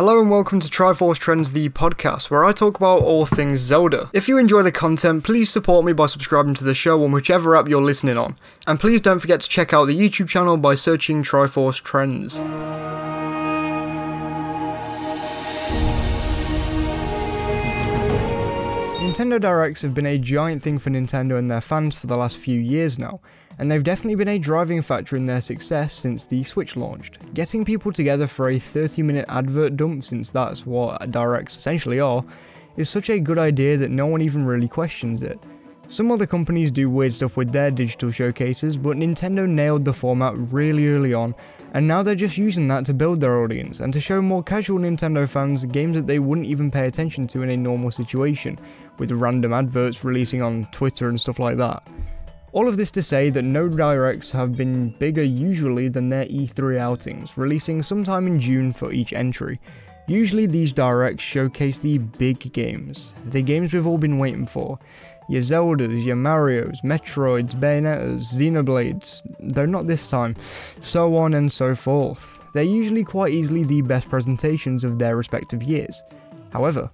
Hello and welcome to Triforce Trends, the podcast, where I talk about all things Zelda. If you enjoy the content, please support me by subscribing to the show on whichever app you're listening on. And please don't forget to check out the YouTube channel by searching Triforce Trends. Nintendo Directs have been a giant thing for Nintendo and their fans for the last few years now, and they've definitely been a driving factor in their success since the Switch launched. Getting people together for a 30 minute advert dump, since that's what Directs essentially are, is such a good idea that no one even really questions it. Some other companies do weird stuff with their digital showcases, but Nintendo nailed the format really early on, and now they're just using that to build their audience and to show more casual Nintendo fans games that they wouldn't even pay attention to in a normal situation, with random adverts releasing on Twitter and stuff like that. All of this to say that no directs have been bigger usually than their E3 outings, releasing sometime in June for each entry. Usually these directs showcase the big games, the games we've all been waiting for, your Zeldas, your Marios, Metroids, Bayonettas, Xenoblades, though not this time, so on and so forth. They're usually quite easily the best presentations of their respective years. However,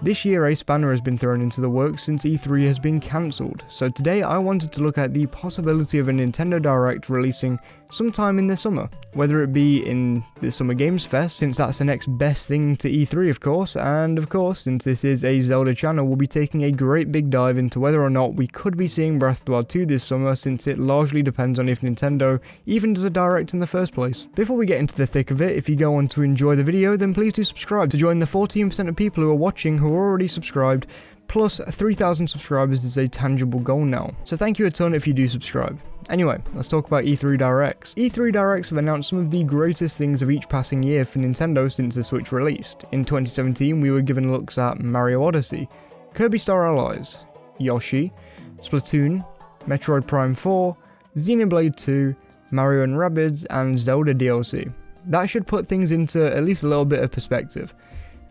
this year a spanner has been thrown into the works since E3 has been cancelled, so today I wanted to look at the possibility of a Nintendo Direct releasing sometime in the summer, whether it be in the Summer Games Fest, since that's the next best thing to E3 of course, and of course, since this is a Zelda channel, we'll be taking a great big dive into whether or not we could be seeing Breath of the Wild 2 this summer, since it largely depends on if Nintendo even does a Direct in the first place. Before we get into the thick of it, if you go on to enjoy the video, then please do subscribe to join the 14% of people who are watching who are already subscribed, plus 3,000 subscribers is a tangible goal now. So thank you a ton if you do subscribe. Anyway, let's talk about E3 Directs. E3 Directs have announced some of the greatest things of each passing year for Nintendo since the Switch released. In 2017, we were given looks at Mario Odyssey, Kirby Star Allies, Yoshi, Splatoon, Metroid Prime 4, Xenoblade 2, Mario and Rabbids, and Zelda DLC. That should put things into at least a little bit of perspective.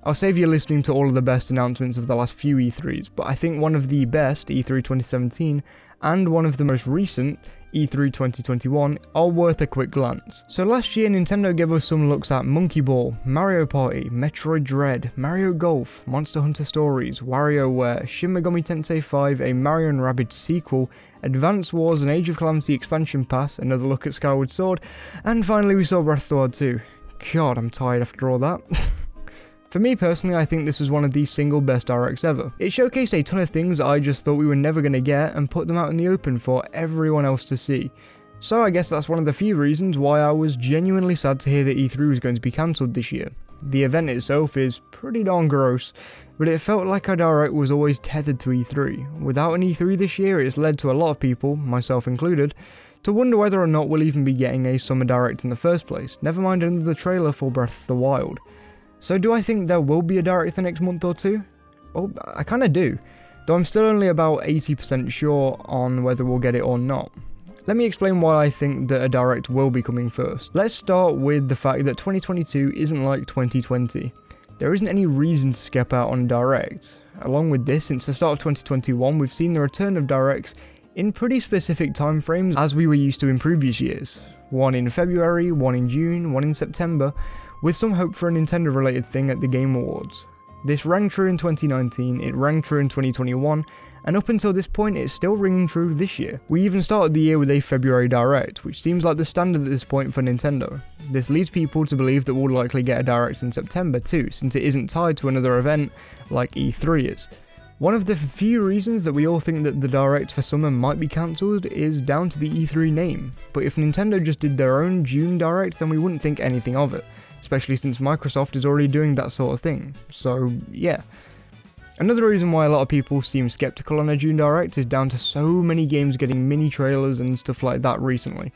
I'll save you listening to all of the best announcements of the last few E3s, but I think one of the best, E3 2017, and one of the most recent, E3 2021, are worth a quick glance. So last year Nintendo gave us some looks at Monkey Ball, Mario Party, Metroid Dread, Mario Golf, Monster Hunter Stories, WarioWare, Shin Megami Tensei 5, a Mario and Rabbids sequel, Advance Wars and Age of Calamity expansion pass, another look at Skyward Sword, and finally we saw Breath of the Wild 2. God, I'm tired after all that. For me personally, I think this was one of the single best directs ever. It showcased a ton of things I just thought we were never going to get and put them out in the open for everyone else to see. So I guess that's one of the few reasons why I was genuinely sad to hear that E3 was going to be cancelled this year. The event itself is pretty darn gross, but it felt like our direct was always tethered to E3. Without an E3 this year, it's led to a lot of people, myself included, to wonder whether or not we'll even be getting a summer direct in the first place, never mind another trailer for Breath of the Wild. So do I think there will be a direct the next month or two? Well, I kind of do, though I'm still only about 80% sure on whether we'll get it or not. Let me explain why I think that a direct will be coming first. Let's start with the fact that 2022 isn't like 2020. There isn't any reason to skip out on direct. Along with this, since the start of 2021, we've seen the return of directs in pretty specific timeframes as we were used to in previous years. One in February, one in June, one in September, with some hope for a Nintendo related thing at the Game Awards. This rang true in 2019, it rang true in 2021, and up until this point it's still ringing true this year. We even started the year with a February Direct, which seems like the standard at this point for Nintendo. This leads people to believe that we'll likely get a Direct in September too, since it isn't tied to another event like E3 is. One of the few reasons that we all think that the Direct for summer might be cancelled is down to the E3 name, but if Nintendo just did their own June Direct then we wouldn't think anything of it especially since Microsoft is already doing that sort of thing. So, yeah. Another reason why a lot of people seem skeptical on a June Direct is down to so many games getting mini trailers and stuff like that recently.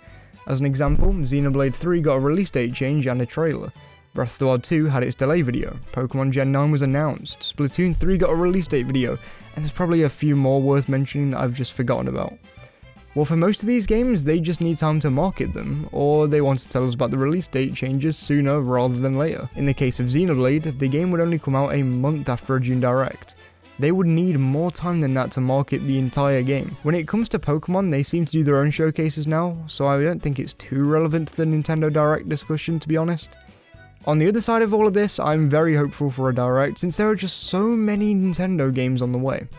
As an example, Xenoblade 3 got a release date change and a trailer. Breath of the Wild 2 had its delay video, Pokemon Gen 9 was announced, Splatoon 3 got a release date video, and there's probably a few more worth mentioning that I've just forgotten about. Well, for most of these games, they just need time to market them, or they want to tell us about the release date changes sooner rather than later. In the case of Xenoblade, the game would only come out a month after a June Direct. They would need more time than that to market the entire game. When it comes to Pokemon, they seem to do their own showcases now, so I don't think it's too relevant to the Nintendo Direct discussion to be honest. On the other side of all of this, I'm very hopeful for a Direct since there are just so many Nintendo games on the way.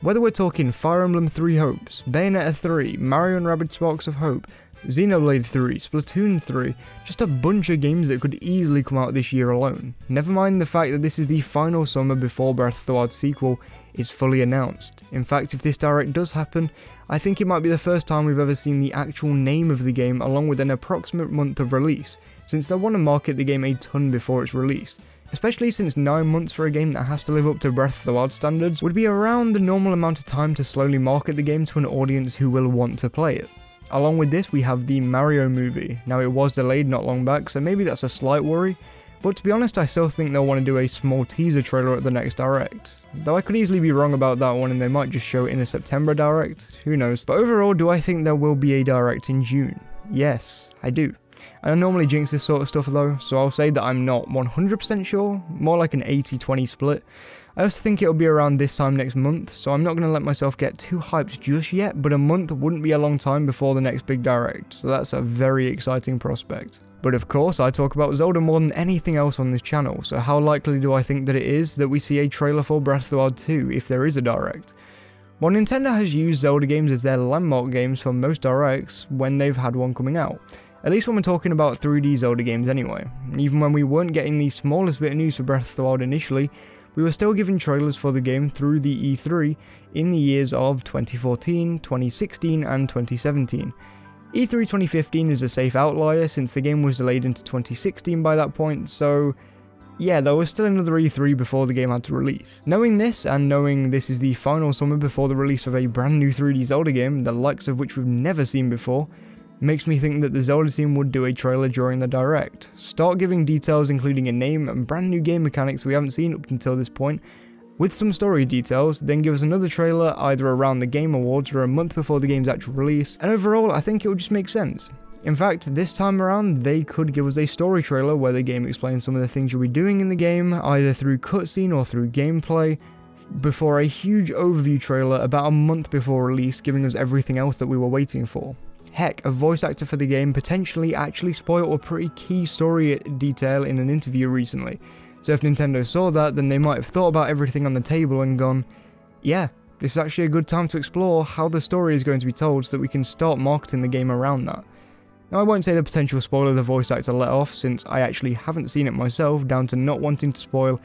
Whether we're talking Fire Emblem 3 Hopes, Bayonetta 3, Mario and Rabbids Sparks of Hope, Xenoblade 3, Splatoon 3, just a bunch of games that could easily come out this year alone. Never mind the fact that this is the final summer before Breath of the Wild sequel is fully announced. In fact, if this direct does happen, I think it might be the first time we've ever seen the actual name of the game along with an approximate month of release, since they want to market the game a ton before it's released. Especially since 9 months for a game that has to live up to Breath of the Wild standards would be around the normal amount of time to slowly market the game to an audience who will want to play it. Along with this, we have the Mario movie. Now, it was delayed not long back, so maybe that's a slight worry, but to be honest, I still think they'll want to do a small teaser trailer at the next Direct. Though I could easily be wrong about that one and they might just show it in the September Direct, who knows. But overall, do I think there will be a Direct in June? Yes, I do. I normally jinx this sort of stuff though, so I'll say that I'm not 100% sure, more like an 80-20 split. I also think it'll be around this time next month, so I'm not going to let myself get too hyped just yet, but a month wouldn't be a long time before the next big direct, so that's a very exciting prospect. But of course, I talk about Zelda more than anything else on this channel, so how likely do I think that it is that we see a trailer for Breath of the Wild 2 if there is a direct? Well, Nintendo has used Zelda games as their landmark games for most directs when they've had one coming out. At least when we're talking about 3D Zelda games anyway. Even when we weren't getting the smallest bit of news for Breath of the Wild initially, we were still given trailers for the game through the E3 in the years of 2014, 2016 and 2017. E3 2015 is a safe outlier since the game was delayed into 2016 by that point, so yeah, there was still another E3 before the game had to release. Knowing this, and knowing this is the final summer before the release of a brand new 3D Zelda game, the likes of which we've never seen before, makes me think that the Zelda team would do a trailer during the direct. Start giving details including a name and brand new game mechanics we haven't seen up until this point, with some story details, then give us another trailer either around the Game Awards or a month before the game's actual release, and overall I think it would just make sense. In fact, this time around, they could give us a story trailer where the game explains some of the things you'll be doing in the game, either through cutscene or through gameplay, before a huge overview trailer about a month before release giving us everything else that we were waiting for. Heck, a voice actor for the game potentially actually spoiled a pretty key story detail in an interview recently. So if Nintendo saw that, then they might have thought about everything on the table and gone, yeah, this is actually a good time to explore how the story is going to be told so that we can start marketing the game around that. Now I won't say the potential spoiler the voice actor let off since I actually haven't seen it myself down to not wanting to spoil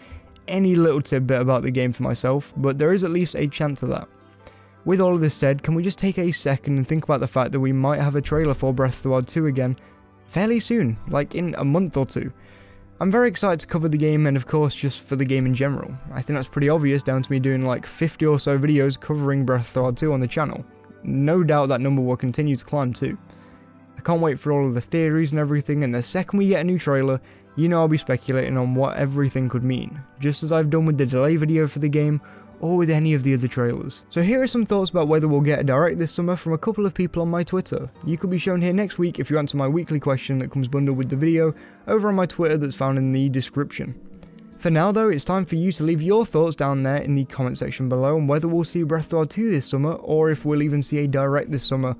any little tidbit about the game for myself, but there is at least a chance of that. With all of this said, can we just take a second and think about the fact that we might have a trailer for Breath of the Wild 2 again fairly soon, like in a month or two. I'm very excited to cover the game and of course just for the game in general. I think that's pretty obvious down to me doing like 50 or so videos covering Breath of the Wild 2 on the channel. No doubt that number will continue to climb too. I can't wait for all of the theories and everything and the second we get a new trailer, you know I'll be speculating on what everything could mean, just as I've done with the delay video for the game or with any of the other trailers. So here are some thoughts about whether we'll get a direct this summer from a couple of people on my Twitter. You could be shown here next week if you answer my weekly question that comes bundled with the video over on my Twitter that's found in the description. For now though, it's time for you to leave your thoughts down there in the comment section below on whether we'll see Breath of the Wild 2 this summer or if we'll even see a direct this summer.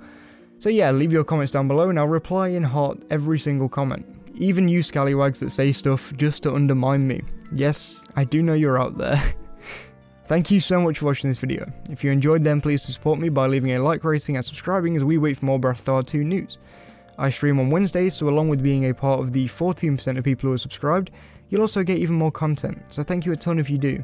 So yeah, leave your comments down below and I'll reply in hot every single comment. Even you scallywags that say stuff just to undermine me. Yes, I do know you're out there. Thank you so much for watching this video. If you enjoyed then please support me by leaving a like rating and subscribing as we wait for more Wild 2 news. I stream on Wednesdays, so along with being a part of the 14% of people who are subscribed, you'll also get even more content, so thank you a ton if you do.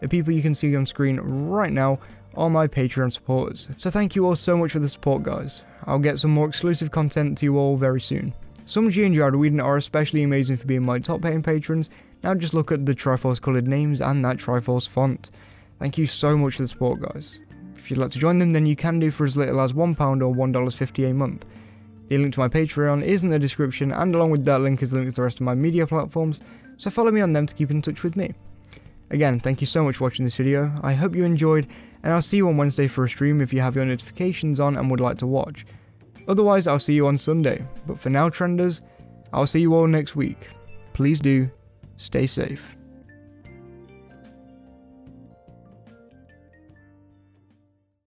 The people you can see on screen right now are my Patreon supporters, so thank you all so much for the support guys. I'll get some more exclusive content to you all very soon. Some G and Jared Whedon are especially amazing for being my top paying patrons, now just look at the Triforce coloured names and that Triforce font. Thank you so much for the support, guys. If you'd like to join them, then you can do for as little as £1 or $1.50 a month. The link to my Patreon is in the description, and along with that link is the link to the rest of my media platforms, so follow me on them to keep in touch with me. Again, thank you so much for watching this video, I hope you enjoyed, and I'll see you on Wednesday for a stream if you have your notifications on and would like to watch. Otherwise, I'll see you on Sunday, but for now, Trenders, I'll see you all next week. Please do, stay safe.